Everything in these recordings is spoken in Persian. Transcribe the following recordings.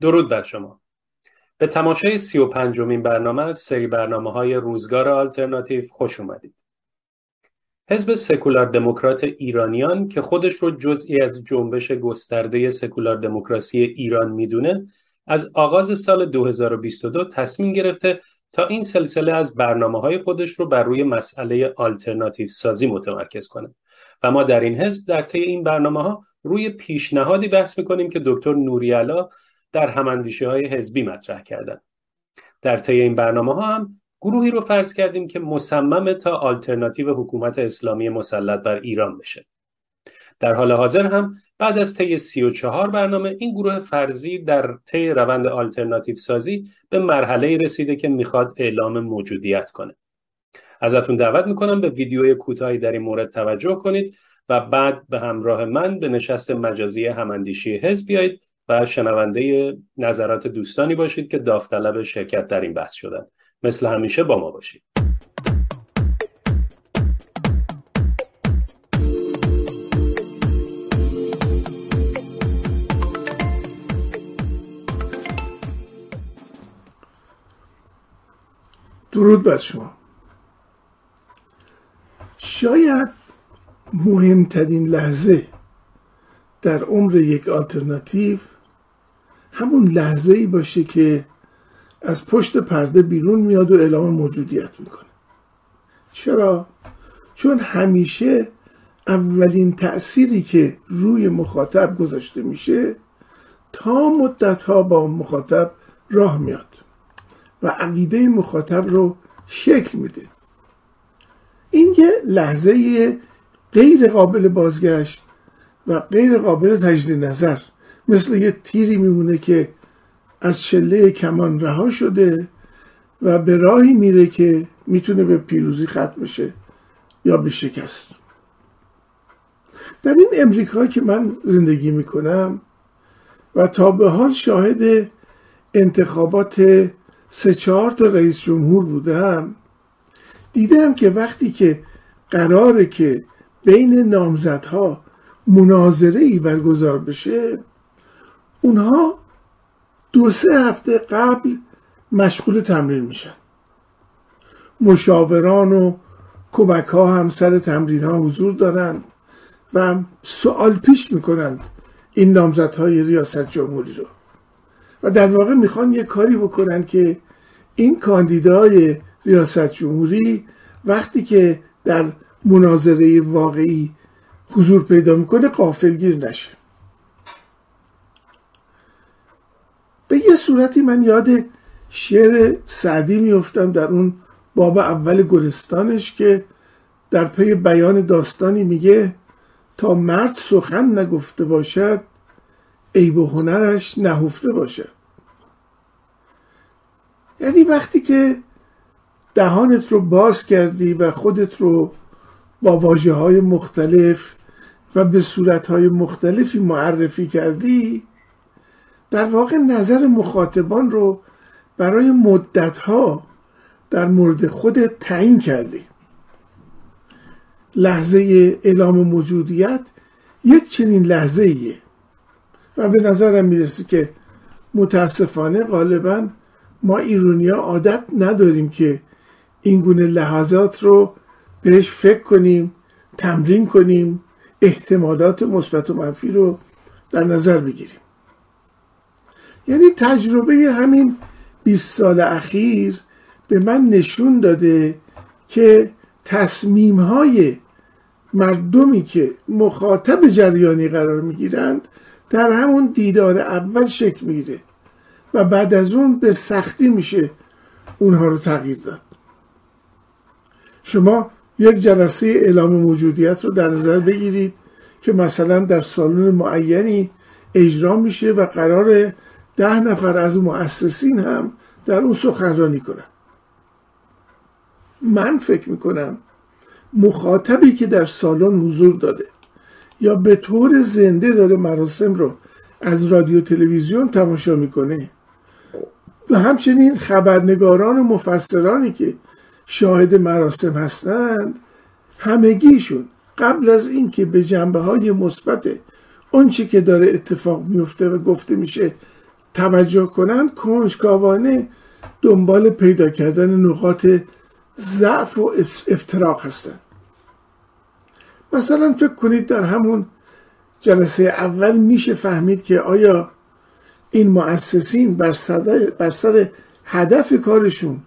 درود بر شما. به تماشای سی و پنجمین برنامه از سری برنامه های روزگار آلترناتیو خوش اومدید. حزب سکولار دموکرات ایرانیان که خودش رو جزئی از جنبش گسترده سکولار دموکراسی ایران می‌دونه از آغاز سال 2022 تصمیم گرفته تا این سلسله از برنامه های خودش رو بر روی مسئله آلترناتیو سازی متمرکز کنه. و ما در این حزب در طی این برنامه ها روی پیشنهادی بحث می‌کنیم که دکتر نوریالا در هماندیشی های حزبی مطرح کردن. در طی این برنامه ها هم گروهی رو فرض کردیم که مصمم تا آلترناتیو حکومت اسلامی مسلط بر ایران بشه. در حال حاضر هم بعد از طی 34 برنامه این گروه فرضی در طی روند آلترناتیو سازی به مرحله رسیده که می‌خواد اعلام موجودیت کنه. ازتون دعوت می‌کنم به ویدیوی کوتاهی در این مورد توجه کنید و بعد به همراه من به نشست مجازی هماندیشی حزب بیایید و شنونده نظرات دوستانی باشید که داوطلب شرکت در این بحث شدن. مثل همیشه با ما باشید. درود بر شما. شاید مهمترین لحظه در عمر یک آلترناتیو همون لحظه ای باشه که از پشت پرده بیرون میاد و اعلام موجودیت می‌کنه. چرا؟ چون همیشه اولین تأثیری که روی مخاطب گذاشته میشه تا مدت ها با مخاطب راه میاد و عقیده مخاطب رو شکل میده. این یه لحظه غیر قابل بازگشت و غیر قابل تجدید نظر. مثل یه تیری میمونه که از چله کمان رها شده و به راهی میره که می‌تونه به پیروزی ختم بشه یا به شکست. در این امریکا که من زندگی می‌کنم و تا به حال شاهد انتخابات سه چهار تا رئیس جمهور بودم دیدم که وقتی که قراره که بین نامزدها مناظره ای برگزار بشه اونها دو سه هفته قبل مشغول تمرین میشن. مشاوران و کمک ها هم سر تمرین ها حضور دارند و سوال پیش می‌کنند این نامزدهای ریاست جمهوری رو. و در واقع می‌خوان یه کاری بکنن که این کاندیدای ریاست جمهوری وقتی که در مناظره واقعی حضور پیدا می‌کنه قافلگیر نشه. به یه صورتی من یاد شعر سعدی میفتم در اون باب اول گلستانش که در پی بیان داستانی میگه تا مرد سخن نگفته باشد عیب و هنرش نهفته باشد. یعنی وقتی که دهانت رو باز کردی و خودت رو با واجه های مختلف و به صورت های مختلفی معرفی کردی در واقع نظر مخاطبان رو برای مدت ها در مورد خودت تعیین کردی لحظه اعلام موجودیت یک چنین لحظه ایه و به نظرم می‌رسه که متاسفانه غالبا ما ایرونیا عادت نداریم که این گونه لحظات رو بهش فکر کنیم تمرین کنیم احتمالات مثبت و منفی رو در نظر بگیریم. یعنی تجربه همین 20 سال اخیر به من نشون داده که تصمیم های مردمی که مخاطب جریانی قرار می‌گیرند در همون دیدار اول شکل می‌گیره و بعد از اون به سختی میشه اونها رو تغییر داد. شما یک جلسه اعلام موجودیت رو در نظر بگیرید که مثلا در سالن معینی اجرا میشه و قرار ده نفر از مؤسسین هم در اون سخنرانی کنن. من فکر می‌کنم مخاطبی که در سالن حضور داده یا به طور زنده داره مراسم رو از رادیو تلویزیون تماشا می‌کنه. و همچنین خبرنگاران و مفسرانی که شاهد مراسم هستند همگیشون قبل از اینکه به جنبه های مثبت آنچه که داره اتفاق میفته و گفته میشه توجه کنند کنجکاوانه دنبال پیدا کردن نقاط ضعف و افتراق هستند. مثلا فکر کنید در همون جلسه اول میشه فهمید که آیا این مؤسسین بر سر, بر سر هدف کارشون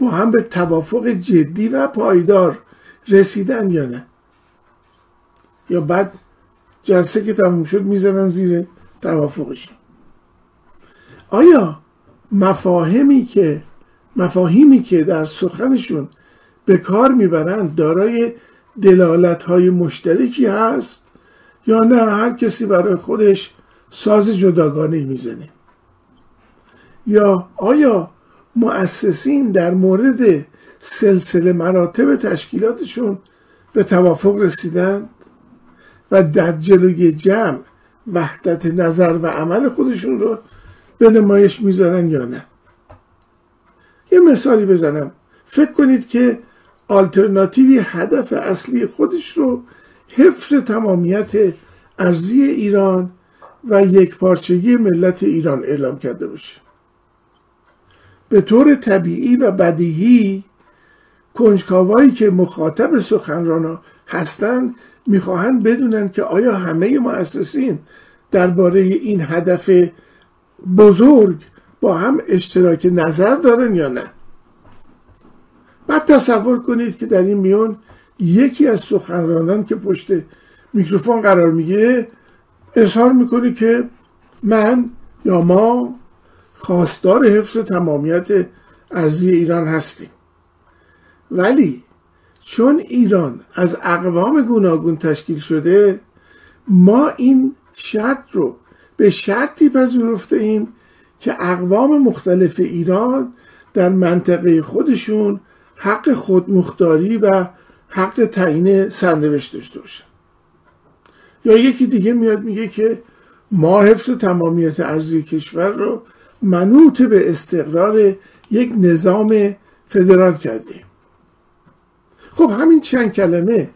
با هم به توافق جدی و پایدار رسیدن یا نه؟ یا بعد جلسه که تموم شد می‌زنن زیر توافقشون؟ آیا مفاهمی که مفاهیمی که در سخنشون به کار می‌برند دارای دلالت های مشترکی هست یا نه؟ هر کسی برای خودش ساز جداگانه می‌زنه. یا آیا مؤسسین در مورد سلسله مراتب تشکیلاتشون به توافق رسیدند و در جلوی جمع وحدت نظر و عمل خودشون رو به نمایش می‌ذارن یا نه. یه مثالی بزنم. فکر کنید که آلترناتیوی هدف اصلی خودش رو حفظ تمامیت ارزی ایران و یک پارچگی ملت ایران اعلام کرده باشه. به طور طبیعی و بدیهی کنجکاوایی که مخاطب سخنرانا هستند می‌خواهند بدونن که آیا همه مؤسسین درباره این هدف بزرگ با هم اشتراک نظر دارن یا نه؟ بعد تصور کنید که در این میون یکی از سخنرانان که پشت میکروفون قرار می‌گیره اظهار می‌کنه که من یا ما خواستار حفظ تمامیت ارزی ایران هستیم. ولی چون ایران از اقوام گوناگون تشکیل شده ما این شرط رو به شرطی پذیرفته ایم که اقوام مختلف ایران در منطقه خودشون حق خودمختاری و حق تعیین سرنوشت داشته باشن. یا یکی دیگه میاد میگه که ما حفظ تمامیت ارزی کشور رو منوط به استقرار یک نظام فدرال کردیم. خب همین چند کلمه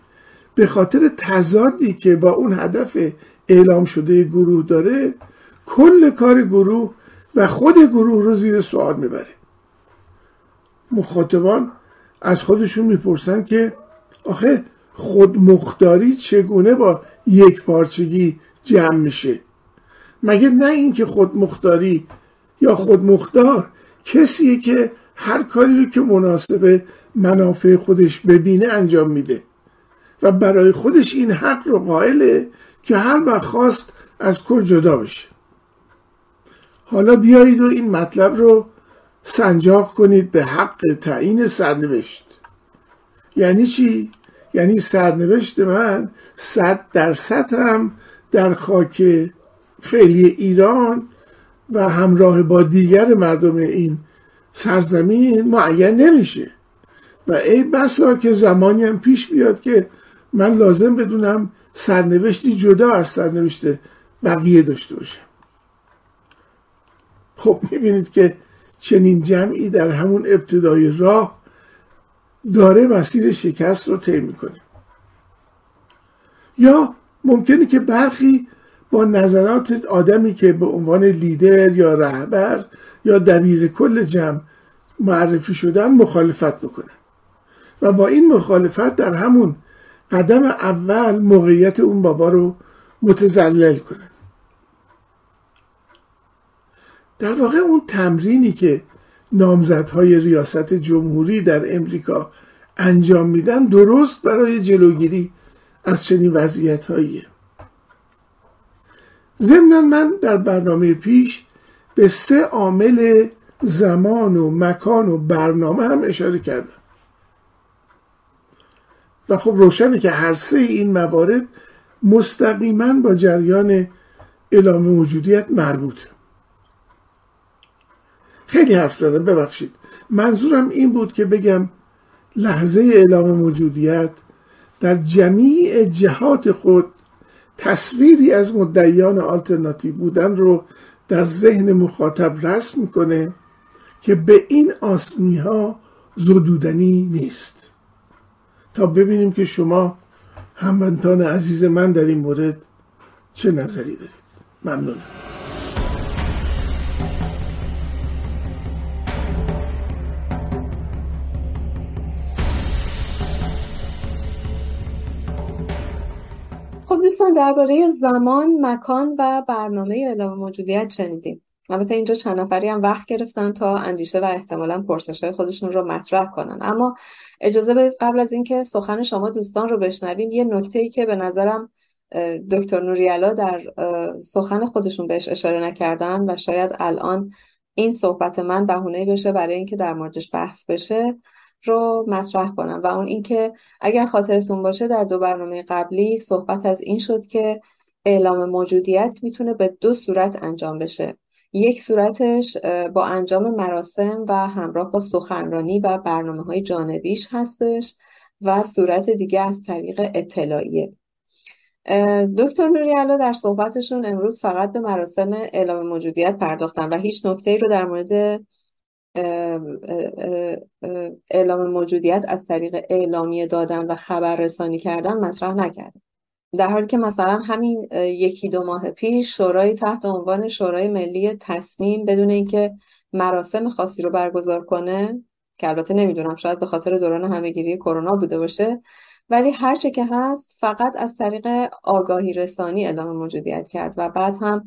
به خاطر تضادی که با اون هدف اعلام شده گروه داره کل کار گروه و خود گروه رو زیر سوال می‌بره. مخاطبان از خودشون می‌پرسن که آخه خودمختاری چگونه با یک پارچگی جمع میشه؟ مگه نه اینکه خودمختاری یا خودمختار کسیه که هر کاری رو که مناسب منافع خودش ببینه انجام میده؟ و برای خودش این حق رو قائله که هر وقت خواست از کل جدا بشه. حالا بیایید و این مطلب رو سنجاق کنید به حق تعیین سرنوشت. یعنی چی؟ یعنی سرنوشت من صد درصد هم در خاک فعلی ایران و همراه با دیگر مردم این سرزمین معین نمیشه. و ای بسا که زمانی هم پیش بیاد که من لازم بدونم سرنوشتی جدا از سرنوشت بقیه داشته باشم خب می‌بینید که چنین جمعی در همون ابتدای راه داره مسیر شکست رو طی می‌کنه. یا ممکنه که برخی با نظرات آدمی که به عنوان لیدر یا رهبر یا دبیر کل جمع معرفی شدن مخالفت بکنن و با این مخالفت در همون قدم اول موقعیت اون بابا رو متزلل کنن در واقع اون تمرینی که نامزدهای ریاست جمهوری در امریکا انجام میدن درست برای جلوگیری از چنین وضعیت هاییه ضمنا من در برنامه پیش به سه عامل زمان و مکان و برنامه هم اشاره کردم. و خب روشنه که هر سه این موارد مستقیما با جریان اعلام موجودیت مربوطه خیلی حرف زدم ببخشید. منظورم این بود که بگم لحظه اعلام موجودیت در جمیع جهات خود تصویری از مدعیان آلترناتیو بودن رو در ذهن مخاطب رسم می‌کنه که به این آسمی ها زدودنی نیست. تا ببینیم که شما هموطنان عزیز من در این مورد چه نظری دارید ممنونم خب دوستان درباره زمان، مکان و برنامه اعلام موجودیت شنیدیم. البته اینجا چند نفری هم وقت گرفتن تا اندیشه و احتمالا پرسش های خودشون رو مطرح کنن. اما اجازه بدید قبل از اینکه سخن شما دوستان رو بشنویم یه نکته ای که به نظرم دکتر نوریالا در سخن خودشون بهش اشاره نکردن و شاید الان این صحبت من بهونه بشه برای اینکه در موردش بحث بشه رو مطرح کنم. و اون اینکه اگر خاطرتون باشه در دو برنامه قبلی صحبت از این شد که اعلام موجودیت می‌تونه به دو صورت انجام بشه. یک صورتش با انجام مراسم و همراه با سخنرانی و برنامه های جانبیش هستش و صورت دیگه از طریق اطلاعیه. دکتر نوریالا در صحبتشون امروز فقط به مراسم اعلام موجودیت پرداختن و هیچ نکته رو در مورد اعلام موجودیت از طریق اعلامیه دادن و خبر رسانی کردن مطرح نکردن. در حالی که مثلا همین یکی دو ماه پیش شورای تحت عنوان شورای ملی تصمیم بدون اینکه مراسم خاصی رو برگزار کنه که البته نمی‌دونم شاید به خاطر دوران همهگیری کرونا بوده باشه ولی هرچه که هست فقط از طریق آگاهی رسانی اعلام موجودیت کرد و بعد هم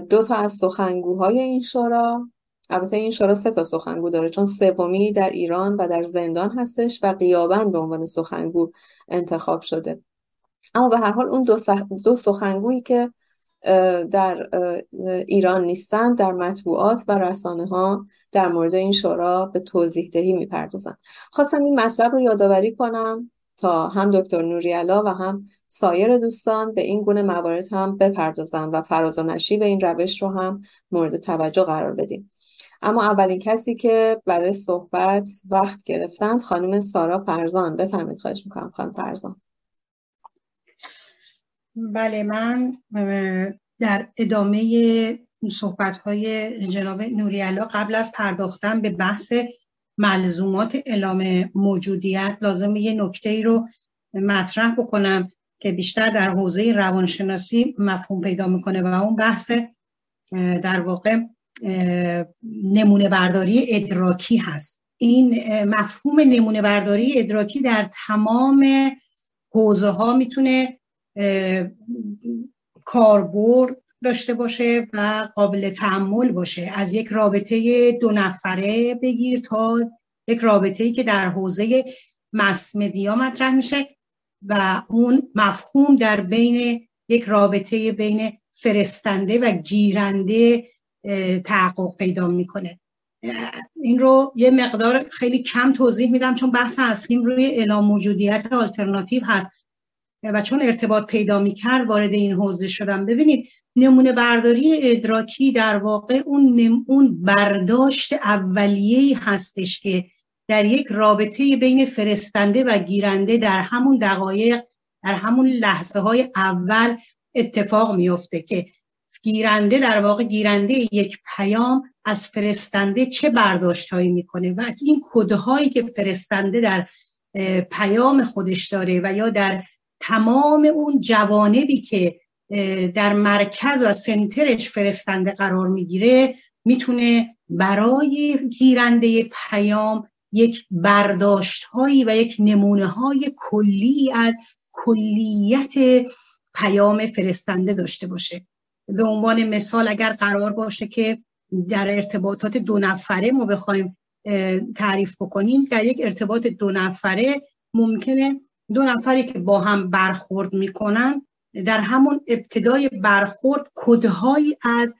دو تا از سخنگوهای این شورا البته این شورا سه تا سخنگو داره چون سومی در ایران و در زندان هستش و قیابن به عنوان سخنگو انتخاب شده. اما به هر حال اون دو, دو سخنگویی که در ایران نیستن در مطبوعات و رسانه ها در مورد این شورا به توضیح دهی می‌پردازن خواستم این مطلب رو یادآوری کنم تا هم دکتر نوریالا و هم سایر دوستان به این گونه موارد هم بپردازن و فراز و نشی به این روش رو هم مورد توجه قرار بدیم. اما اولین کسی که برای صحبت وقت گرفتند خانم سارا فرزان. بفهمید خواهش می‌کنم خانم فرزان. بله من در ادامه صحبت های جناب نوریالا قبل از پرداختن به بحث ملزومات اعلام موجودیت لازم یه نکته ای رو مطرح بکنم که بیشتر در حوزه روانشناسی مفهوم پیدا می‌کنه و اون بحث در واقع نمونه برداری ادراکی هست. این مفهوم نمونه برداری ادراکی در تمام حوزه ها می‌تونه کاربرد داشته باشه و قابل تحمل باشه. از یک رابطه دو نفره بگیر تا یک رابطه ای که در حوزه مس مدیا مطرح میشه و اون مفهوم در بین یک رابطه بین فرستنده و گیرنده تحقق پیدا می‌کنه. این رو یه مقدار خیلی کم توضیح میدم چون بحث اصلیم روی اعلام موجودیت آلترناتیو هست. و چون ارتباط پیدا می‌کرد وارد این حوزه شدم. ببینید نمونه برداری ادراکی در واقع اون, اون برداشت اولیه هستش که در یک رابطه بین فرستنده و گیرنده در همون دقایق در همون لحظه های اول اتفاق میفته که گیرنده در واقع گیرنده یک پیام از فرستنده چه برداشت هایی می‌کنه و این کدهایی که فرستنده در پیام خودش داره و یا در تمام اون جوانبی که در مرکز و سنترش فرستنده قرار می‌گیره می‌تونه برای گیرنده پیام یک برداشت هایی و یک نمونه های کلی از کلیت پیام فرستنده داشته باشه. به عنوان مثال اگر قرار باشه که در ارتباطات دو نفره ما بخوایم تعریف بکنیم در یک ارتباط دو نفره ممکنه دو نفری که با هم برخورد می‌کنن در همون ابتدای برخورد کدهایی از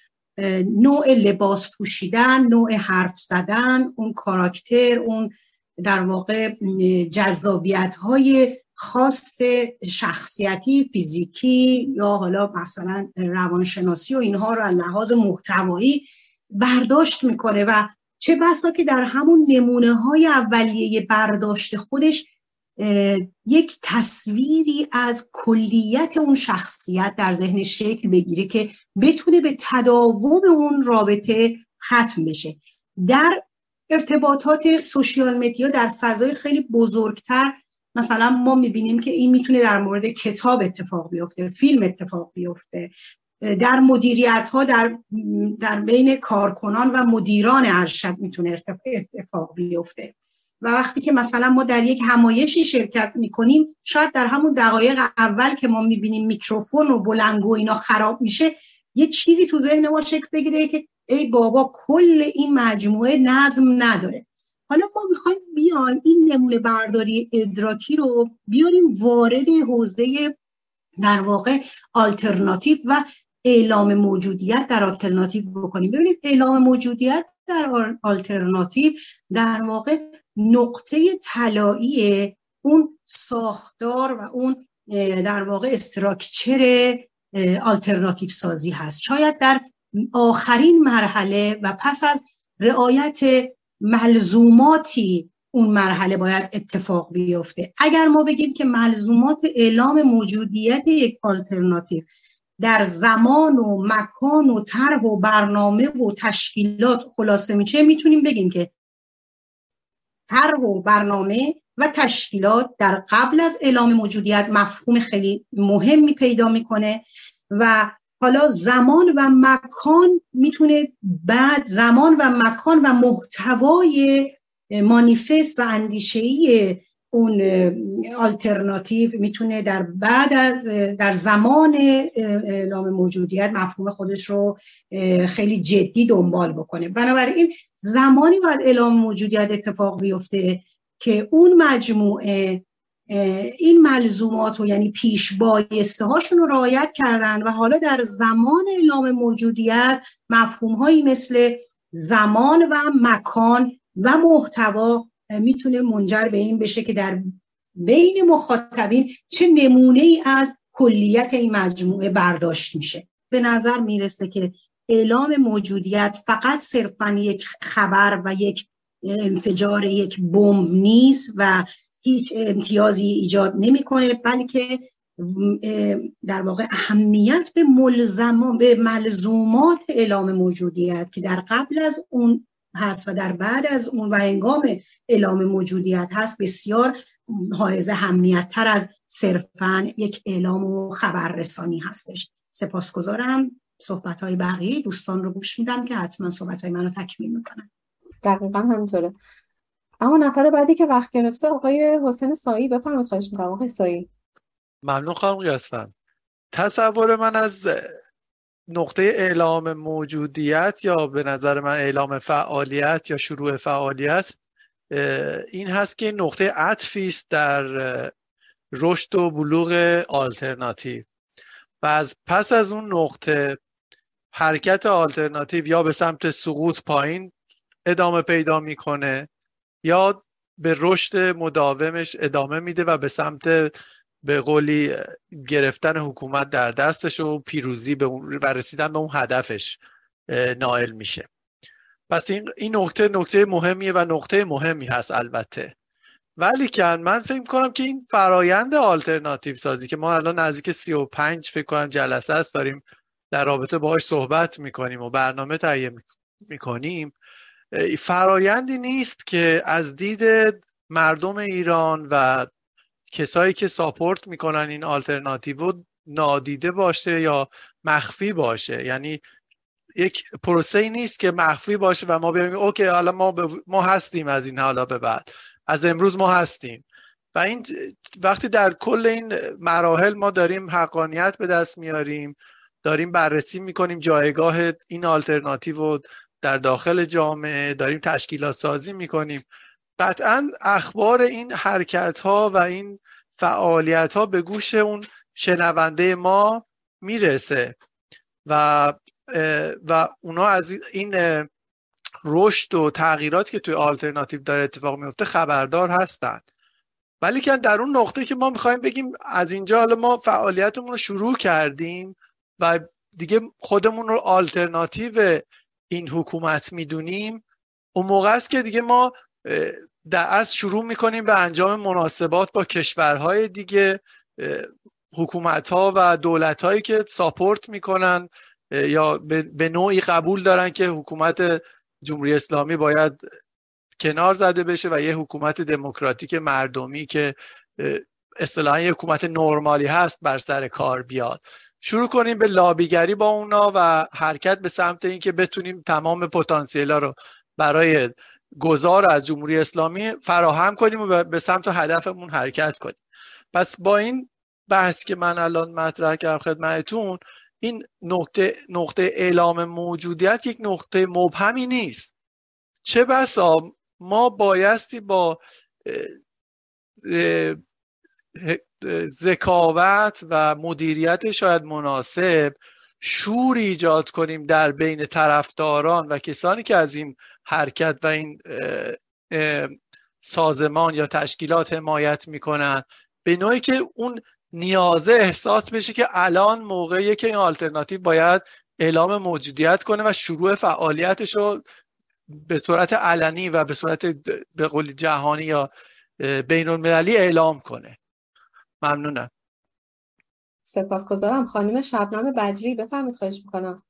نوع لباس پوشیدن نوع حرف زدن اون کاراکتر اون در واقع جذابیت های خاص شخصیتی فیزیکی یا حالا مثلا روانشناسی و اینها رو از لحاظ محتوایی برداشت می‌کنه و چه بسا که در همون نمونه های اولیه برداشت خودش یک تصویری از کلیت اون شخصیت در ذهن شکل بگیره که بتونه به تداوم اون رابطه ختم بشه. در ارتباطات سوشیال مدیا در فضای خیلی بزرگتر مثلا ما می‌بینیم که این می‌تونه در مورد کتاب اتفاق بیفته فیلم اتفاق بیفته. در مدیریت ها در, در بین کارکنان و مدیران ارشد می‌تونه اتفاق بیفته. و وقتی که مثلا ما در یک همایشی شرکت می‌کنیم شاید در همون دقایق اول که ما می‌بینیم میکروفون و بلنگو اینا خراب میشه یه چیزی تو ذهن ما شکل بگیره که ای بابا کل این مجموعه نظم نداره. حالا ما می‌خوایم بیایم این نمونه برداری ادراکی رو بیاریم وارد حوزه در واقع آلترناتیو و اعلام موجودیت در آلترناتیو بکنیم. ببینید اعلام موجودیت در آلترناتیو در واقع نقطه طلایی اون ساختار و اون در واقع استراکچر آلترناتیو سازی هست. شاید در آخرین مرحله و پس از رعایت ملزوماتی اون مرحله باید اتفاق بیفته. اگر ما بگیم که ملزومات اعلام موجودیت یک آلترناتیو در زمان و مکان و طرح و برنامه و تشکیلات خلاصه میشه می‌تونیم بگیم که طرح و برنامه و تشکیلات در قبل از اعلام موجودیت مفهوم خیلی مهمی پیدا می‌کنه و حالا زمان و مکان می‌تونه بعد زمان و مکان و محتوای مانیفست و اندیشهی اون آلترناتیو می‌تونه در بعد از در زمان اعلام موجودیت مفهوم خودش رو خیلی جدی دنبال بکنه. بنابراین زمانی باید اعلام موجودیت اتفاق بیفته که اون مجموعه این ملزومات و یعنی پیش بایسته هاشون رو رعایت کردن و حالا در زمان اعلام موجودیت مفهوم هایی مثل زمان و مکان و محتوا می‌تونه منجر به این بشه که در بین مخاطبین چه نمونه ای از کلیت این مجموعه برداشت میشه. به نظر می‌رسه که اعلام موجودیت فقط صرفا یک خبر و یک انفجار یک بمب نیست و هیچ امتیازی ایجاد نمی‌کنه بلکه در واقع اهمیت به ملزم به ملزومات اعلام موجودیت که در قبل از اون هست و در بعد از اون و انگام اعلام موجودیت هست بسیار حائز اهمیت تر از صرفا یک اعلام و خبررسانی هستش. سپاسگزارم. صحبت های بقیه دوستان رو گوش میدم که حتما صحبت های منو تکمیل می‌کنن. دقیقا همینطوره. اما نفر بعدی که وقت گرفته آقای حسین سایی بفرمایید خواهش می‌کنم. آقای سایی ممنون خانم قیاسفند تصور من از نقطه اعلام موجودیت یا به نظر من اعلام فعالیت یا شروع فعالیت این هست که نقطه عطفی است در رشد و بلوغ آلترناتیو. و از پس از اون نقطه حرکت آلترناتیو یا به سمت سقوط پایین ادامه پیدا می‌کنه یا به رشد مداومش ادامه میده و به سمت به قولی گرفتن حکومت در دستش و پیروزی به اون و رسیدن به اون هدفش نائل میشه. پس این, این نقطه نقطه مهمیه و نقطه مهمی هست البته. ولی کن من فکر کنم که این فرایند آلترناتیو سازی که ما الان نزدیک 35 فکر کنم جلسه است داریم در رابطه باهاش صحبت می‌کنیم و برنامه تهیه می‌کنیم. فرایندی نیست که از دید مردم ایران و کسایی که ساپورت می‌کنن این آلترناتیو نادیده باشه یا مخفی باشه. یعنی یک پروسه نیست که مخفی باشه و ما بگیم اوکی حالا ما, ما هستیم از این حالا به بعد. از امروز ما هستیم. و این وقتی در کل این مراحل ما داریم حقانیت به دست میاریم داریم بررسی می‌کنیم جایگاه این آلترناتیو و در داخل جامعه داریم تشکیلات سازی می‌کنیم. قطعا اخبار این حرکت ها و این فعالیت ها به گوش اون شنونده ما می‌رسه. و و اونا از این رشد و تغییرات که توی آلترناتیو داره اتفاق میفته خبردار هستن. ولی که در اون نقطه که ما می‌خوایم بگیم از اینجا حالا ما فعالیتمون رو شروع کردیم و دیگه خودمون رو آلترناتیو این حکومت می‌دونیم اون موقع است که دیگه ما در از شروع می‌کنیم به انجام مناسبات با کشورهای دیگه حکومت ها و دولت هایی که ساپورت می‌کنن یا به نوعی قبول دارن که حکومت جمهوری اسلامی باید کنار زده بشه و یه حکومت دموکراتیک مردمی که اصطلاحا حکومت نرمالی هست بر سر کار بیاد. شروع کنیم به لابیگری با اونا و حرکت به سمت اینکه بتونیم تمام پتانسیل رو برای گذار از جمهوری اسلامی فراهم کنیم و به سمت هدفمون حرکت کنیم. پس با این بحث که من الان مطرح کردم خدمتتون این نقطه نقطه اعلام موجودیت یک نقطه مبهمی نیست. چه بسا ما بایستی با ذکاوت و مدیریت شاید مناسب شور ایجاد کنیم در بین طرفداران و کسانی که از این حرکت و این سازمان یا تشکیلات حمایت می‌کنن. به نوعی که اون نیازه احساس بشه که الان موقعیه که این آلترناتیو باید اعلام موجودیت کنه و شروع فعالیتش رو به صورت علنی و به صورت به قول جهانی یا بین المللی اعلام کنه. ممنونم. سپاسگزارم. خانم شبنم بدری بفرمید خواهش می‌کنم.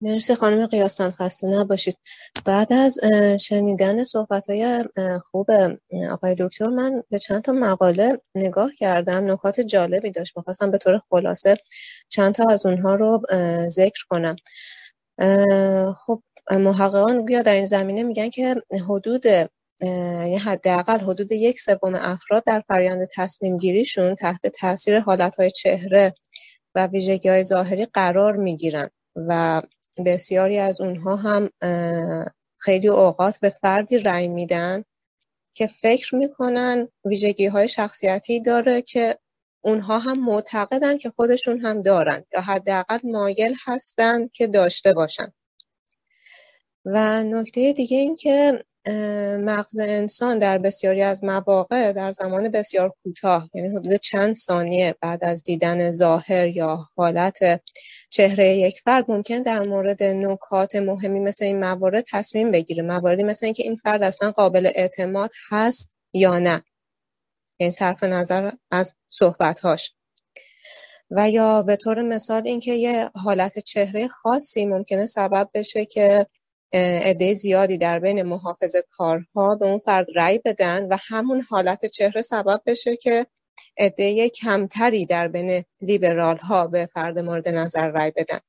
مرسی خانم قیاسمند خسته نباشید. بعد از شنیدن صحبت های خوب آقای دکتر من به چند تا مقاله نگاه کردم. نکات جالبی داشت. می‌خواستم به طور خلاصه چند تا از اونها رو ذکر کنم. خب محققان بیا در این زمینه میگن که حدود یعنی حداقل حدود یک سوم افراد در فرایند تصمیم گیریشون تحت تاثیر حالت چهره و ویژگی های ظاهری قرار می‌گیرن و بسیاری از اونها هم خیلی اوقات به فردی رأی میدن که فکر می‌کنن ویژگی های شخصیتی داره که اونها هم معتقدن که خودشون هم دارن یا حداقل مایل هستن که داشته باشن. و نکته دیگه این که مغز انسان در بسیاری از مواقع در زمان بسیار کوتاه یعنی حدود چند ثانیه بعد از دیدن ظاهر یا حالت چهره یک فرد ممکن در مورد نکات مهمی مثل این موارد تصمیم بگیره. مواردی مثل اینکه این فرد اصلا قابل اعتماد هست یا نه. این صرف نظر از صحبتهاش. و یا به طور مثال اینکه یه حالت چهره خاصی ممکنه سبب بشه که عده زیادی در بین محافظ کارها به اون فرد رأی بدن و همون حالت چهره سبب بشه که عده کمتری در بین لیبرال ها به فرد مورد نظر رأی بدن.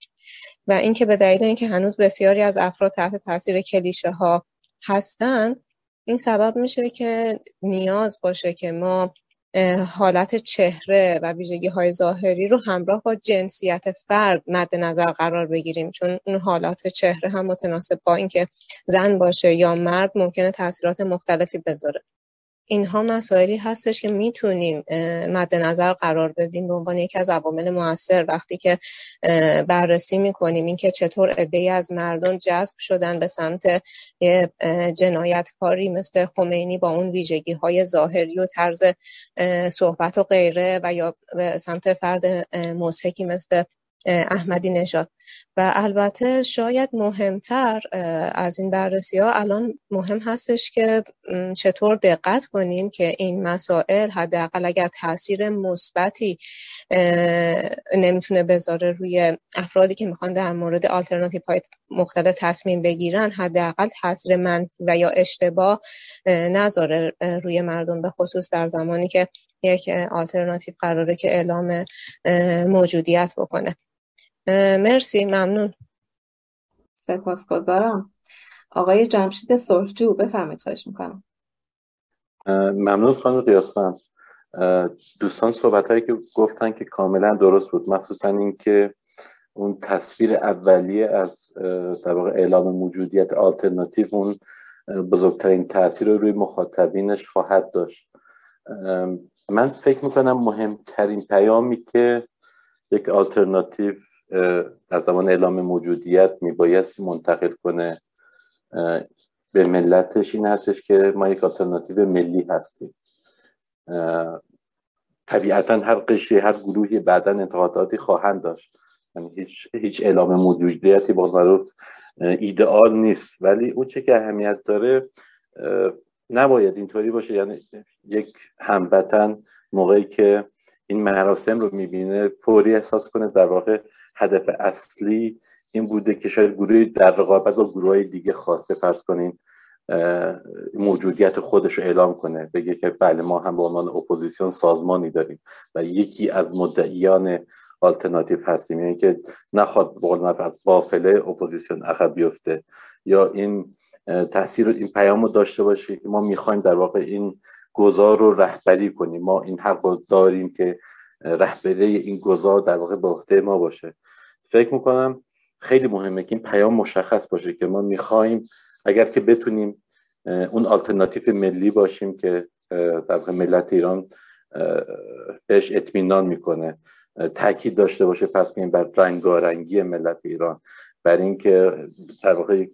و اینکه به دلیل اینکه هنوز بسیاری از افراد تحت تاثیر کلیشه ها هستن این سبب میشه که نیاز باشه که ما حالت چهره و ویژگی های ظاهری رو همراه با جنسیت فرد مد نظر قرار بگیریم. چون اون حالات چهره هم متناسب با اینکه زن باشه یا مرد ممکنه تاثیرات مختلفی بذاره. اینها مسائلی هستش که می‌تونیم مد نظر قرار بدیم به عنوان یکی از عوامل موثر. وقتی که بررسی می‌کنیم اینکه چطور عده از مردم جذب شدن به سمت جنایتکاری مثل خمینی با اون ویژگی های ظاهری و طرز صحبت و غیره و یا به سمت فرد مزهکی مثل احمدی نژاد. و البته شاید مهمتر از این بررسی ها الان مهم هستش که چطور دقت کنیم که این مسائل حداقل اگر تاثیر مثبتی نمی‌تونه بذاره روی افرادی که می‌خوان در مورد آلترناتیو های مختلف تصمیم بگیرن حداقل تاثیر منفی و یا اشتباه نذاره روی مردم. به خصوص در زمانی که یک آلترناتیو قراره که اعلام موجودیت بکنه. مرسی ممنون. سپاسگزارم. آقای جمشید سرخجو بفرمید خواهش می‌کنم. ممنون خانم قیاسفند دوستان صحبت هایی که گفتن که کاملا درست بود مخصوصا اینکه اون تصویر اولیه از در واقع اعلام موجودیت آلترناتیو اون بزرگترین تاثیر رو روی مخاطبینش خواهد داشت. من فکر می‌کنم مهمترین پیامی که یک آلترناتیو در زمان اعلام موجودیت میبایستی منتقل کنه. به ملتش این هستش که ما یک آلترناتیو ملی هستیم. طبیعتا هر قشری هر گروهی بعدا انتقاداتی خواهند داشت. یعنی هیچ, هیچ اعلام موجودیتی با معروف ایدئال نیست. ولی اون چه که اهمیت داره نباید اینطوری باشه. یعنی یک هموطن موقعی که این مراسم رو می‌بینه فوری احساس کنه در واقع هدف اصلی این بوده که شاید گروهی در رقابت با گروه های دیگه خاصه فرض کنین موجودیت خودش رو اعلام کنه بگه که بله ما هم به عنوان اپوزیسیون سازمانی داریم و یکی از مدعیان آلترناتیو هستیم. یعنی که نخواد بقول از قافله اپوزیسیون عقب بیفته یا این تاثیر این پیام رو داشته باشه که ما می‌خوایم در واقع این گذار رو رهبری کنیم. ما این حق داریم که رهبری این گذار در واقع به عهده ما باشه. فکر می‌کنم خیلی مهمه که این پیام مشخص باشه که ما می‌خوایم اگر که بتونیم اون آلترناتیو ملی باشیم که در واقع ملت ایران بهش اطمینان می‌کنه. تاکید داشته باشه پس میگیم بر رنگارنگی ملت ایران. بر اینکه در واقع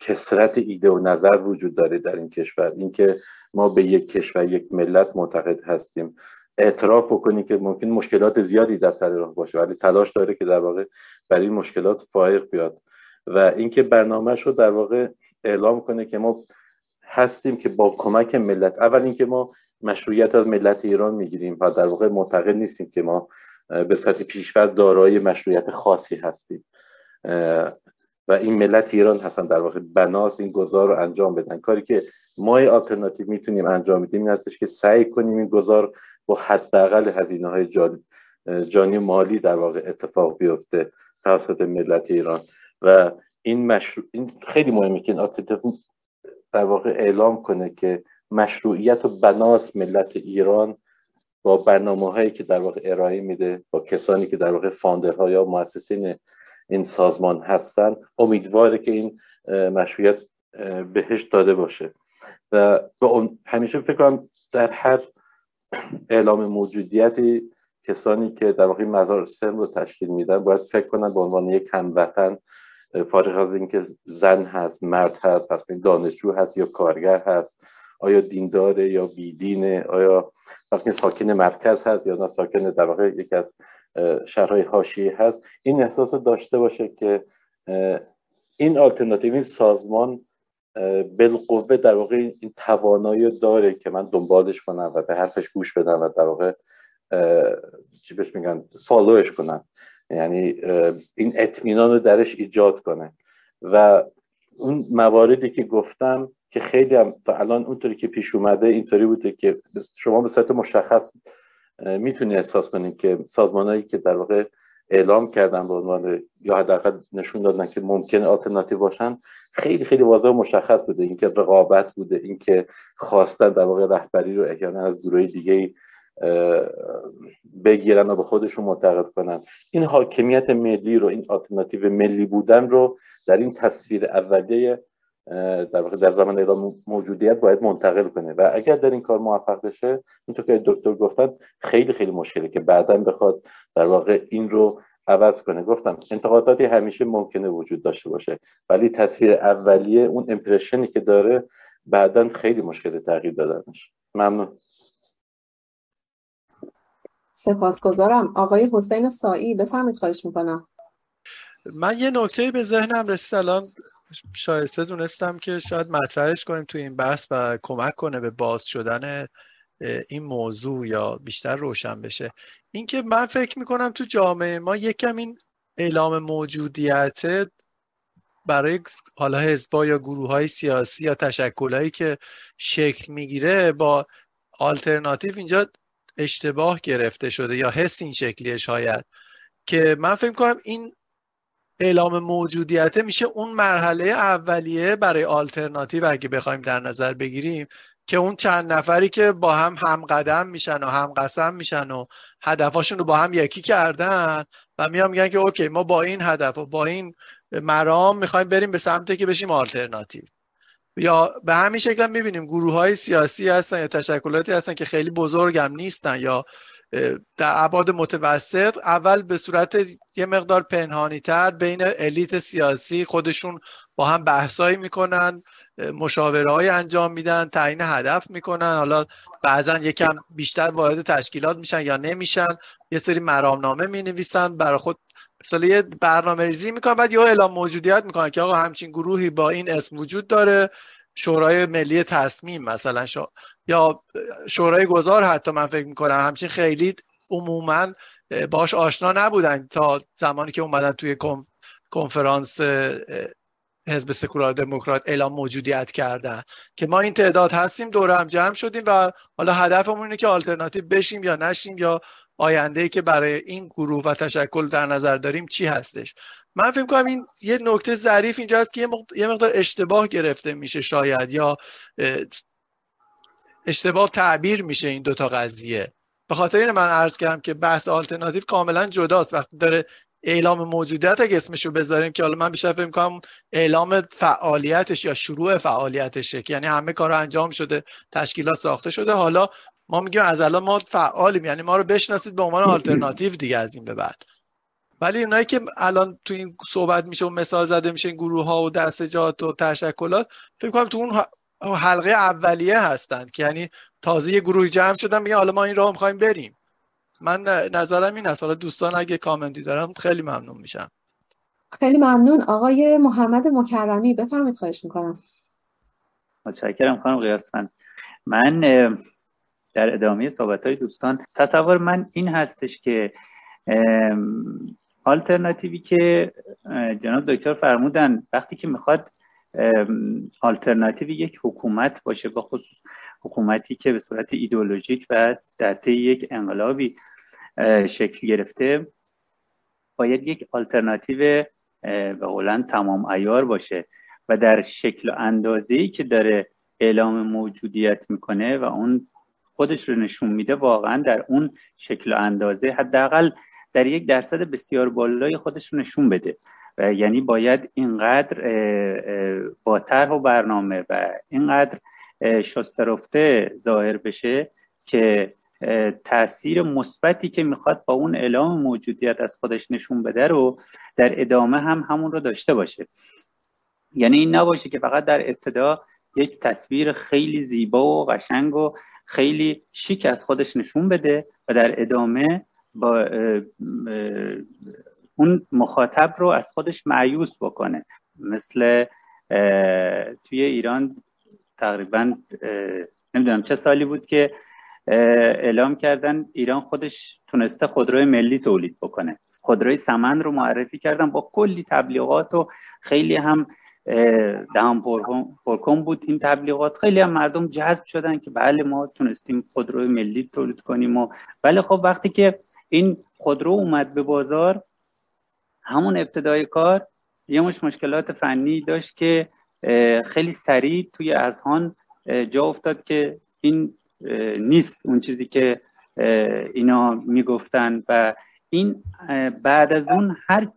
کسرت ایده و نظر وجود داره در این کشور. اینکه ما به یک کشور یک ملت معتقد هستیم. اعتراف بکنی که ممکن مشکلات زیادی در سر راه باشه ولی تلاش داره که در واقع بر این مشکلات فائق بیاد. و اینکه برنامهش رو در واقع اعلام کنه که ما هستیم که با کمک ملت اول اینکه ما مشروعیت از ملت ایران می‌گیریم و در واقع معتقد نیستیم که ما به صورت پیشور دارای مشروعیت خاصی هستیم. و این ملت ایران هستن. در واقع بناس این گذار رو انجام بدن. کاری که ما آلترناتیو می‌تونیم انجام بدیم این هستش که سعی کنیم این گذار با حداقل هزینه های جانی مالی در واقع اتفاق بیفته توسط ملت ایران. و این, مشروع... این خیلی مهمه که این آلترناتیو در واقع اعلام کنه که مشروعیت و بناس ملت ایران با برنامه هایی که در واقع ارائه میده با کسانی که در واقع فاندرها یا مؤسسین این سازمان هستن امیدواره که این مشروعیت بهش داده باشه. و همیشه فکر کنم در هر اعلام موجودیتی کسانی که در واقع مزار سن رو تشکیل میدن باید فکر کنن به عنوان یک هموطن فارغ از اینکه زن هست مرد هست پس دانشجو هست یا کارگر هست آیا دینداره یا بیدینه آیا وقتی ساکن مرکز هست یا نه ساکن در واقع یکی از شهرهای حاشیه هست. این احساس داشته باشه که این آلترناتیو این سازمان بالقوه در واقع این توانایی داره که من دنبالش کنم و به حرفش گوش بدم و در واقع چی بهش میگن فالوش کنم. یعنی این اطمینان رو درش ایجاد کنه. و اون مواردی که گفتم که خیلی هم تا الان اونطوری که پیش اومده اینطوری بوده که شما به صورت مشخص می‌تونی احساس کنید که سازمانهایی که در واقع اعلام کردن به عنوان یا حداقل نشون دادن که ممکن آلترناتیو باشن خیلی خیلی واضح و مشخص بوده. اینکه رقابت بوده اینکه خواستن در واقع رهبری رو احیانا از گروه دیگه بگیرن و به خودشون معتقد کنن. این حاکمیت ملی رو این آلترناتیو ملی بودن رو در این تصویر اولیه در واقع در زمان اعلام موجودیت باید منتقل کنه. و اگر در این کار موفق بشه اینطور که دکتر گفتن خیلی خیلی مشکله که بعدا بخواد در واقع این رو عوض کنه. گفتم انتقاداتی همیشه ممکنه وجود داشته باشه ولی تصویر اولیه اون امپرشنی که داره بعدا خیلی مشکل تغییر دادنش ممنون. سپاسگزارم. آقای حسین سایی بفهمید خواهش می‌کنم. من یه نکته به ذهنم رسید. الان شایسته دونستم که شاید مطرحش کنیم توی این بحث و کمک کنه به باز شدن این موضوع یا بیشتر روشن بشه. اینکه من فکر می‌کنم تو جامعه ما یکم این اعلام موجودیت برای حالا حزبا یا گروه های سیاسی یا تشکل که شکل می‌گیره با آلترناتیو اینجا اشتباه گرفته شده یا حس این شکلیه شاید. که من فکر کنم این اعلام موجودیت میشه اون مرحله اولیه برای آلترناتیو اگه بخوایم در نظر بگیریم که اون چند نفری که با هم هم قدم میشن و هم قسم میشن و هدفاشون رو با هم یکی کردن و میان میگن که اوکی ما با این هدف و با این مرام می‌خوایم بریم به سمتی که بشیم آلترناتیو. یا به همین شکل هم می‌بینیم گروه های سیاسی هستن یا تشکلاتی هستن که خیلی بزرگ نیستن یا در ابعاد متوسط اول به صورت یه مقدار پنهانی تر بین الیت سیاسی خودشون با هم بحثایی می‌کنن مشاوره های انجام میدن تعیین هدف می‌کنن. حالا بعضا یکم بیشتر وارد تشکیلات میشن یا نمیشن. یه سری مرامنامه می نویسن برای خود مثلا یه برنامه ریزی می‌کنن بعد یا اعلام موجودیت می‌کنن که آقا همچین گروهی با این اسم وجود داره. شورای ملی تصمیم مثلا شو... یا شورای گذار حتی من فکر می‌کنم همچین خیلی عموما باش آشنا نبودن تا زمانی که اومدن توی کنفرانس حزب سکولار دموکرات اعلام موجودیت کردن. که ما این تعداد هستیم دور هم جمع شدیم و حالا هدفمون اینه که آلترناتیو بشیم یا نشیم یا آینده که برای این گروه و تشکل در نظر داریم چی هستش؟ من فکر کنم این یه نکته ظریف اینجا هست که یه مقدار اشتباه گرفته میشه شاید یا اشتباه تعبیر میشه این دوتا قضیه. به خاطر این من عرض کردم که بحث آلترناتیو کاملا جداست. وقتی داره اعلام موجودیت اگه اسمش رو بذاریم که حالا من بیشتر فکر کنم اعلام فعالیتش یا شروع فعالیتشه که یعنی همه کار انجام شده تشکیلات ساخته شده. حالا ما میگیم از الان ما فعالیم یعنی ما رو بشناسید به عنوان آلترناتیو دیگه از این به بعد. ولی اونایی که الان تو این صحبت میشه و مثال زده میشه این گروه ها و دستجات و تشکلات فکر کنم تو اون حلقه اولیه هستند که یعنی تازه یه گروه جمع شدن میگن حالا ما این راه می‌خوایم بریم. من نظرم این است. حالا دوستان اگه کامنتی دارم خیلی ممنون میشم. خیلی ممنون. آقای محمد مکرمی بفرمایید خواهش می‌کنم. متشکرم خانم قیاسفند. من در ادامه صحبت های دوستان. تصور من این هستش که آلترناتیوی که جناب دکتر فرمودن وقتی که می‌خواد آلترناتیوی یک حکومت باشه با خصوص حکومتی که به صورت ایدئولوژیک و در طی یک انقلابی شکل گرفته باید یک آلترناتیو به قولن تمام ایار باشه و در شکل و اندازه‌ای که داره اعلام موجودیت می‌کنه و اون خودش رو نشون میده واقعا در اون شکل و اندازه حداقل در یک درصد بسیار بالای خودش رو نشون بده. و یعنی باید اینقدر با طرح و برنامه و اینقدر شسترفته ظاهر بشه که تاثیر مثبتی که می‌خواد با اون اعلام موجودیت از خودش نشون بده رو در ادامه هم همون رو داشته باشه. یعنی این نباشه که فقط در ابتدا یک تصویر خیلی زیبا و قشنگ و خیلی شیک از خودش نشون بده و در ادامه با اون مخاطب رو از خودش معیوس بکنه. مثل توی ایران تقریبا نمی‌دونم چه سالی بود که اعلام کردن ایران خودش تونسته خودروی ملی تولید بکنه. خودروی سمن رو معرفی کردن با کلی تبلیغات و خیلی هم دهم پرکن بود این تبلیغات. خیلی هم مردم جذب شدن که بله ما تونستیم خودروی ملی تولید کنیم و ولی خب وقتی که این خودرو اومد به بازار همون ابتدای کار یه مش مشکلات فنی داشت که خیلی سریع توی اذهان جا افتاد که این نیست اون چیزی که اینا می‌گفتن و این بعد از اون هر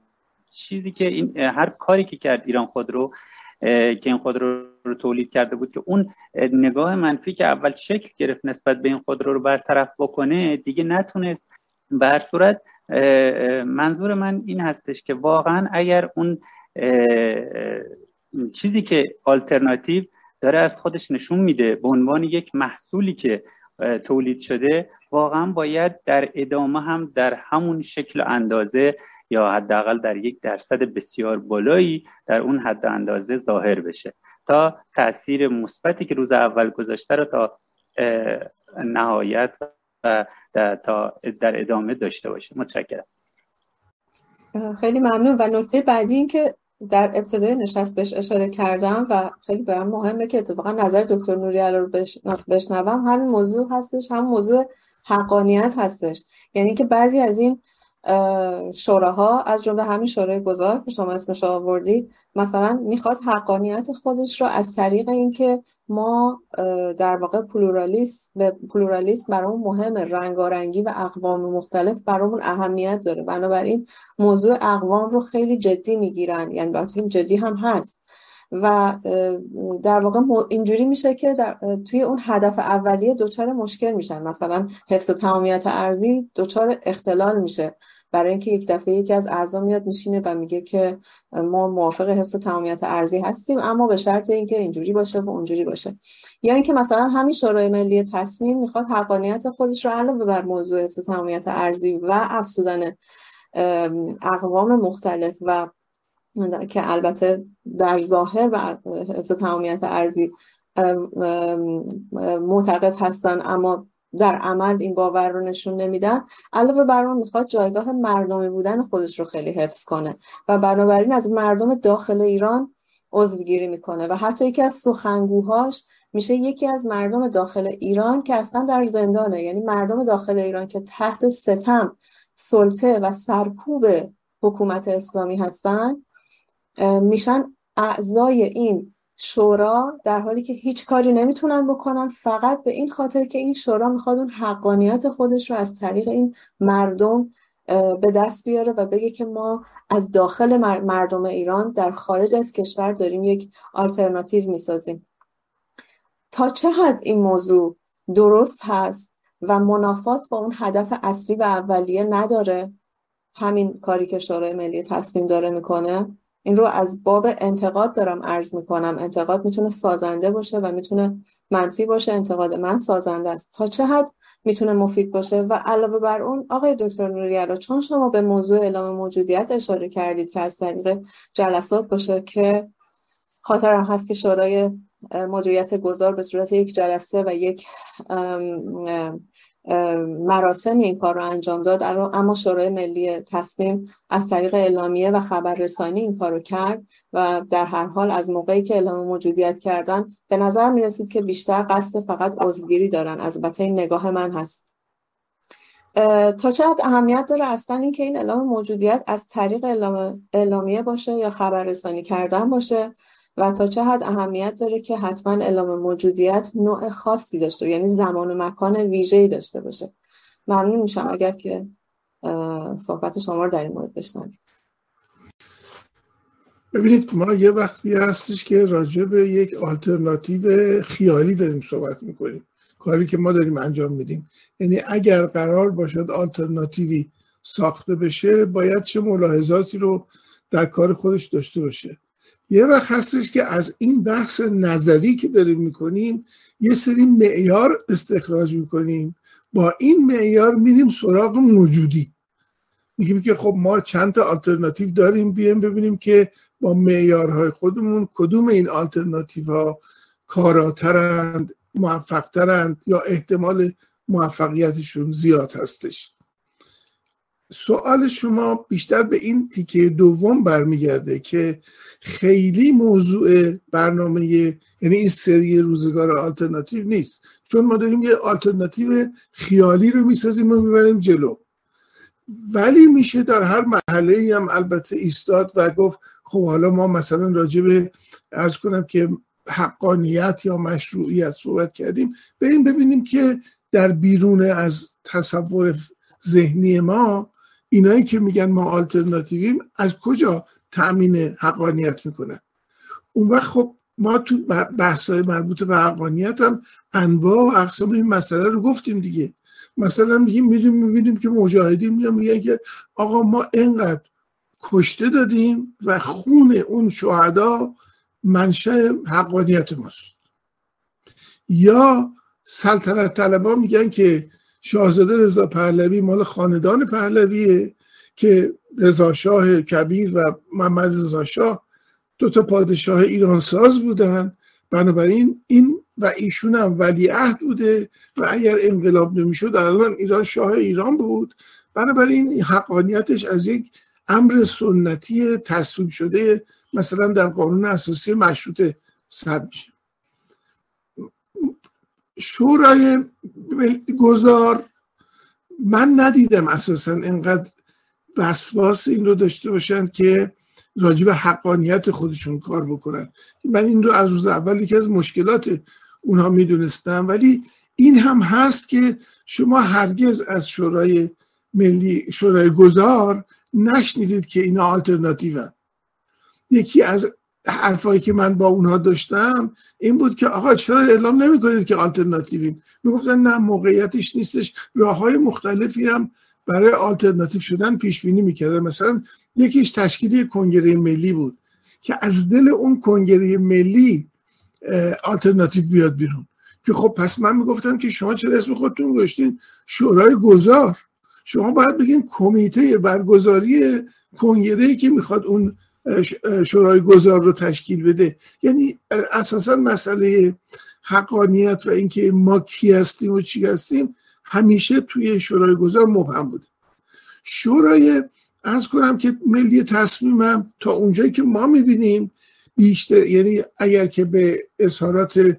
چیزی که این هر کاری که کرد ایران خودرو که این خودرو رو تولید کرده بود که اون نگاه منفی که اول شکل گرفت نسبت به این خودرو رو برطرف بکنه دیگه نتونست. به صورت منظور من این هستش که واقعا اگر اون چیزی که آلترناتیو داره از خودش نشون میده به عنوان یک محصولی که تولید شده واقعا باید در ادامه هم در همون شکل و اندازه یا حداقل در یک درصد بسیار بالایی در اون حد اندازه ظاهر بشه. تا تاثیر مثبتی که روز اول گذاشته رو تا نهایت و تا در ادامه داشته باشه. متشکرم. خیلی ممنون. و نکته بعدی این که در ابتدای نشست بهش اشاره کردم و خیلی برام مهمه که اتفاقا نظر دکتر نوریالا رو بشنوم. همین موضوع هستش هم موضوع حقانیت هستش. یعنی که بعضی از این شوراها از جمله همین شورای گذار که شما اسمش آوردید مثلا می‌خواد حقانیت خودش رو از طریق اینکه ما در واقع پلورالیست به پلورالیست برامون مهم رنگارنگی و اقوام مختلف برامون اهمیت داره. بنابراین موضوع اقوام رو خیلی جدی می‌گیرن. یعنی این جدی هم هست. و در واقع اینجوری میشه که در توی اون هدف اولیه دچار مشکل میشن. مثلا حفظ تمامیت ارزی دچار اختلال میشه. برای اینکه یک دفعه یکی از اعضا میاد میشینه و میگه که ما موافق حفظ تمامیت ارزی هستیم اما به شرط اینکه اینجوری باشه و اونجوری باشه. یا اینکه مثلا همین شورای ملی تصمیم می‌خواد حقانیت خودش رو علاوه بر موضوع حفظ تمامیت ارزی و افزودن اقوام مختلف و که البته در ظاهر و حفظ تمامیت ارزی معتقد هستن اما در عمل این باور رو نشون نمیدن. علاوه بر اون می‌خواد جایگاه مردمی بودن خودش رو خیلی حفظ کنه و بنابراین از مردم داخل ایران عضوگیری می‌کنه و حتی یکی از سخنگوهاش میشه یکی از مردم داخل ایران که اصلا در زندانه. یعنی مردم داخل ایران که تحت ستم سلطه و سرکوب حکومت اسلامی هستن میشن اعضای این شورا در حالی که هیچ کاری نمی‌تونن بکنن فقط به این خاطر که این شورا می‌خواد اون حقانیت خودش رو از طریق این مردم به دست بیاره و بگه که ما از داخل مردم ایران در خارج از کشور داریم یک آلترناتیو می‌سازیم. تا چه حد این موضوع درست هست و منافات با اون هدف اصلی و اولیه نداره؟ همین کاری که شورای ملی تصمیم داره می‌کنه. این رو از باب انتقاد دارم عرض می‌کنم. انتقاد می‌تونه سازنده باشه و می‌تونه منفی باشه. انتقاد من سازنده است. تا چه حد می‌تونه مفید باشه؟ و علاوه بر اون آقای دکتر نوریالا چون شما به موضوع اعلام موجودیت اشاره کردید که از طریق جلسات باشه که خاطرم هست که شورای مدیریت گذار به صورت یک جلسه و یک مراسم این کار رو انجام داد. اما شورای ملی تصمیم از طریق اعلامیه و خبررسانی این کار رو کرد و در هر حال از موقعی که اعلام موجودیت کردن به نظر می رسید که بیشتر قصد فقط عضوگیری دارن. البته این نگاه من هست. تا چقدر اهمیت داره اصلا اینکه این اعلام موجودیت از طریق اعلامیه باشه یا خبررسانی کردن باشه؟ و تا چه حد اهمیت داره که حتما اعلام موجودیت نوع خاصی داشته یعنی زمان و مکان ویژه‌ای داشته باشه. ممنون میشم اگر که صحبت شما رو در این مورد بشنویم ببینید ما یه وقتی هستش که راجع به یک آلترناتیو خیالی داریم صحبت می‌کنیم. کاری که ما داریم انجام میدیم. یعنی اگر قرار باشد آلترناتیوی ساخته بشه باید چه ملاحظاتی رو در کار خودش داشته باشه. یه وقت هستش که از این بحث نظری که داریم می‌کنیم یه سری معیار استخراج می‌کنیم. با این معیار میریم سراغ موجودی. میگیم که خب ما چند تا آلترناتیو داریم بیایم ببینیم که با معیارهای خودمون کدوم این آلترناتیو ها کاراترند موفقترند یا احتمال موفقیتشون زیاد هستش. سوال شما بیشتر به این تیکه دوم برمیگرده که خیلی موضوع برنامه یعنی این سری روزگار آلترناتیو نیست. چون ما داریم یه آلترناتیو خیالی رو می‌سازیم و می‌بریم جلو. ولی میشه در هر محله هم البته ایستاد و گفت خب حالا ما مثلا راجع به ارز کنم که حقانیت یا مشروعیت صحبت کردیم. بریم ببینیم که در بیرون از تصور ذهنی ما اینایی که میگن ما آلترناتیویم از کجا تأمین حقانیت می‌کنن اون وقت خب ما تو بحث های مربوط به حقانیت هم انواع و اقسام این مسئله رو گفتیم دیگه. مثلا میگیم میریم می‌بینیم که مجاهدین میگن میگن که آقا ما انقدر کشته دادیم و خون اون شهدا منشه حقانیت ماست. یا سلطنت طلبا میگن که شاهزاده رضا پهلوی مال خاندان پهلویه که رضا شاه کبیر و محمد رضا شاه دو تا پادشاه ایران ساز بودن. بنابراین این و ایشون هم ولیعهد بوده و اگر انقلاب نمی‌شد الان ایران شاه ایران بود. بنابراین حقانیتش از یک امر سنتی تصویب شده مثلا در قانون اساسی مشروطه صد شورای گذار من ندیدم اساسا اینقدر وسواس این رو داشته باشن که راجب حقانیت خودشون کار بکنن. من این رو از روز اول یکی از مشکلات اونها می‌دونستم ولی این هم هست که شما هرگز از شورای ملی شورای گذار نشنیدید که اینا آلترناتیو یکی از حرفایی که من با اونها داشتم این بود که آقا چرا اعلام نمی کنید که آلترناتیوین می‌گفتن نه موقعیتش نیستش. راه های مختلفی هم برای آلترناتیو شدن پیش بینی می‌کردن. مثلا یکیش تشکیلی کنگره ملی بود که از دل اون کنگره ملی آلترناتیو بیاد بیرون. که خب پس من می‌گفتم که شما چرا اسم خودتون گذاشتین؟ شورای گذار. شما باید بگین کمیته برگزاری کنگره که می‌خواد اون شورای گذار رو تشکیل بده. یعنی اساسا مسئله حقانیت و اینکه ما کی هستیم و چی هستیم همیشه توی شورای گذار مبهم بوده. شورای از کنم که ملی تصمیمم تا اونجایی که ما می‌بینیم بیشتر یعنی اگر که به اظهارات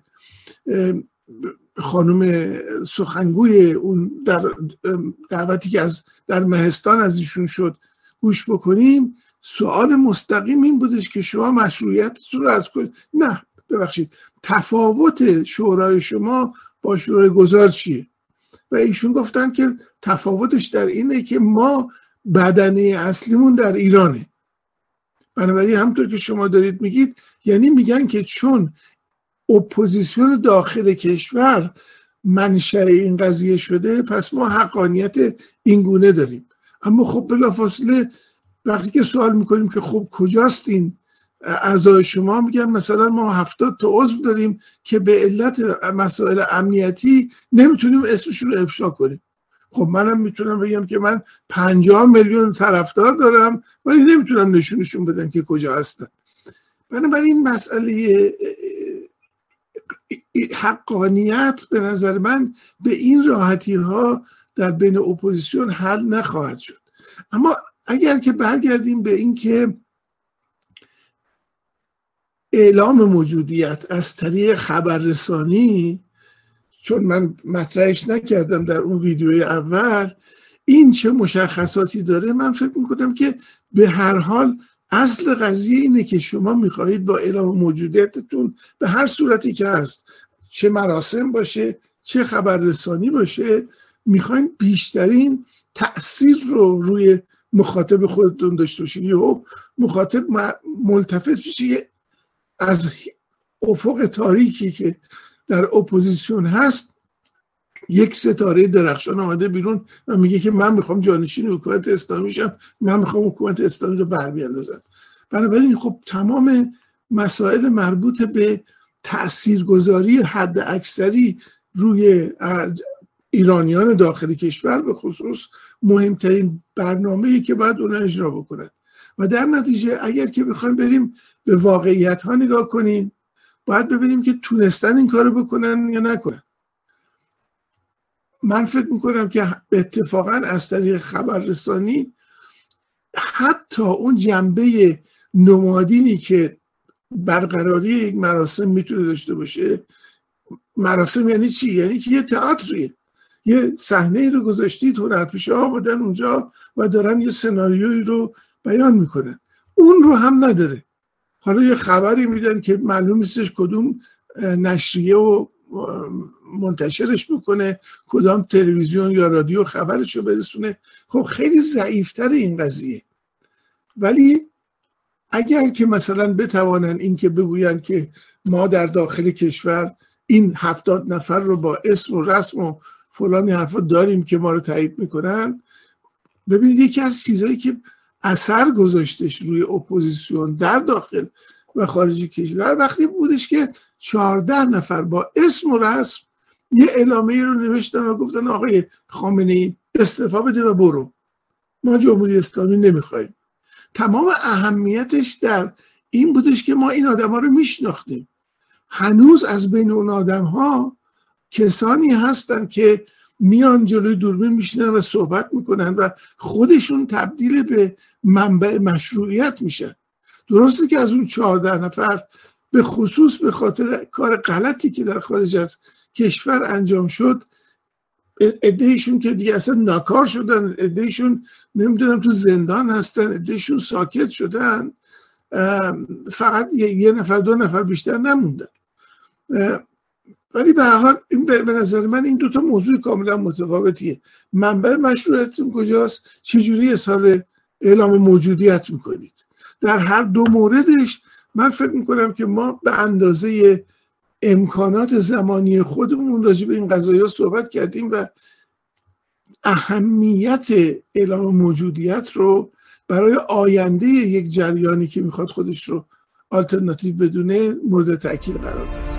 خانم سخنگوی اون در دعوتی که از در مهستان از ایشون شد گوش بکنیم سوال مستقیم این بودش که شما مشروعیتتون رو از نه ببخشید. تفاوت شورای شما با شورای گذار چیه؟ و ایشون گفتن که تفاوتش در اینه که ما بدنه اصلیمون در ایرانه. بنابراین همطور که شما دارید میگید یعنی میگن که چون اپوزیسیون داخل کشور منشأ این قضیه شده پس ما حقانیت این گونه داریم. اما خب بلافاصله وقتی که سوال می‌کنیم که خب کجاست این اعضای شما میگن مثلا ما هفتاد تا عضو داریم که به علت مسائل امنیتی نمی‌تونیم اسمشون رو افشا کنیم. خب منم می‌تونم بگم که من پنجاه میلیون طرفدار دارم ولی نمی‌تونم نشونشون بدم که کجا هستن. بنابراین مسئله حقانیت به نظر من به این راحتی ها در بین اپوزیسیون حل نخواهد شد. اما اگر که برگردیم به اینکه اعلام موجودیت از طریق خبررسانی چون من مطرحش نکردم در اون ویدیوی اول این چه مشخصاتی داره؟ من فکر می‌کنم که به هر حال اصل قضیه اینه که شما می‌خواهید با اعلام موجودیتتون به هر صورتی که هست چه مراسم باشه چه خبررسانی باشه می‌خواین بیشترین تاثیر رو روی مخاطب خودتون داشته باشید یهو مخاطب ملتفت بشه از افق تاریکی که در اپوزیسیون هست یک ستاره درخشان آمده بیرون و میگه که من می‌خوام جانشین حکومت اسلامی شم من می‌خوام حکومت اسلامی رو بر بیاندازم. بنابراین خب تمام مسائل مربوط به تاثیرگذاری حد اکثری روی ایرانیان داخل کشور به خصوص مهمترین برنامه که باید اون اجرا بکنن. و در نتیجه اگر که بخوایم بریم به واقعیت ها نگاه کنیم باید ببینیم که تونستن این کارو بکنن یا نکنن. من فکر می‌کنم که اتفاقا از طریق خبررسانی حتی اون جنبه نمادینی که برقراری یک مراسم می‌تونه داشته باشه مراسم یعنی چی؟ یعنی که یه تئاتریه. یه صحنه ای رو گذاشتید هنرپیشه بودن اونجا و دارن یه سناریویی رو بیان می‌کنن. اون رو هم نداره. حالا یه خبری میدن که معلوم نیستش کدوم نشریه و منتشرش بکنه کدام تلویزیون یا رادیو خبرش رو برسونه. خب خیلی ضعیفتر این قضیه. ولی اگر که مثلا بتوانن این که بگوین که ما در داخل کشور این هفتاد نفر رو با اسم و رسم و فلانی حرفا داریم که ما رو تایید می‌کنن. ببینید یکی از چیزهایی که اثر گذاشتش روی اپوزیسیون در داخل و خارج کشور وقتی بودش که چهارده نفر با اسم و رسم یه اعلامیه رو نوشتن و گفتن آقای خامنه ای استعفا بده و برو. ما جمهوری اسلامی نمی‌خوایم. تمام اهمیتش در این بودش که ما این آدم ها رو میشناختیم. هنوز از بین اون آدم ها کسانی هستن که میان جلوی دوربین میشینن و صحبت می‌کنن و خودشون تبدیل به منبع مشروعیت میشن. درسته که از اون چهارده نفر به خصوص به خاطر کار غلطی که در خارج از کشور انجام شد ادهشون که دیگه اصلا ناکار شدن ادهشون نمی‌دونم تو زندان هستن ادهشون ساکت شدن فقط یه نفر دو نفر بیشتر نموندن. ولی به حال این به نظر من این دوتا موضوع کاملا متفاوتیه. منبع مشروعیتتون کجاست؟ چجوری اظهار اعلام موجودیت می‌کنید؟ در هر دو موردش من فکر می‌کنم که ما به اندازه امکانات زمانی خودمون راجع به این قضایی صحبت کردیم و اهمیت اعلام موجودیت رو برای آینده یک جریانی که می‌خواد خودش رو آلترناتیو بدونه مورد تاکید قرار داد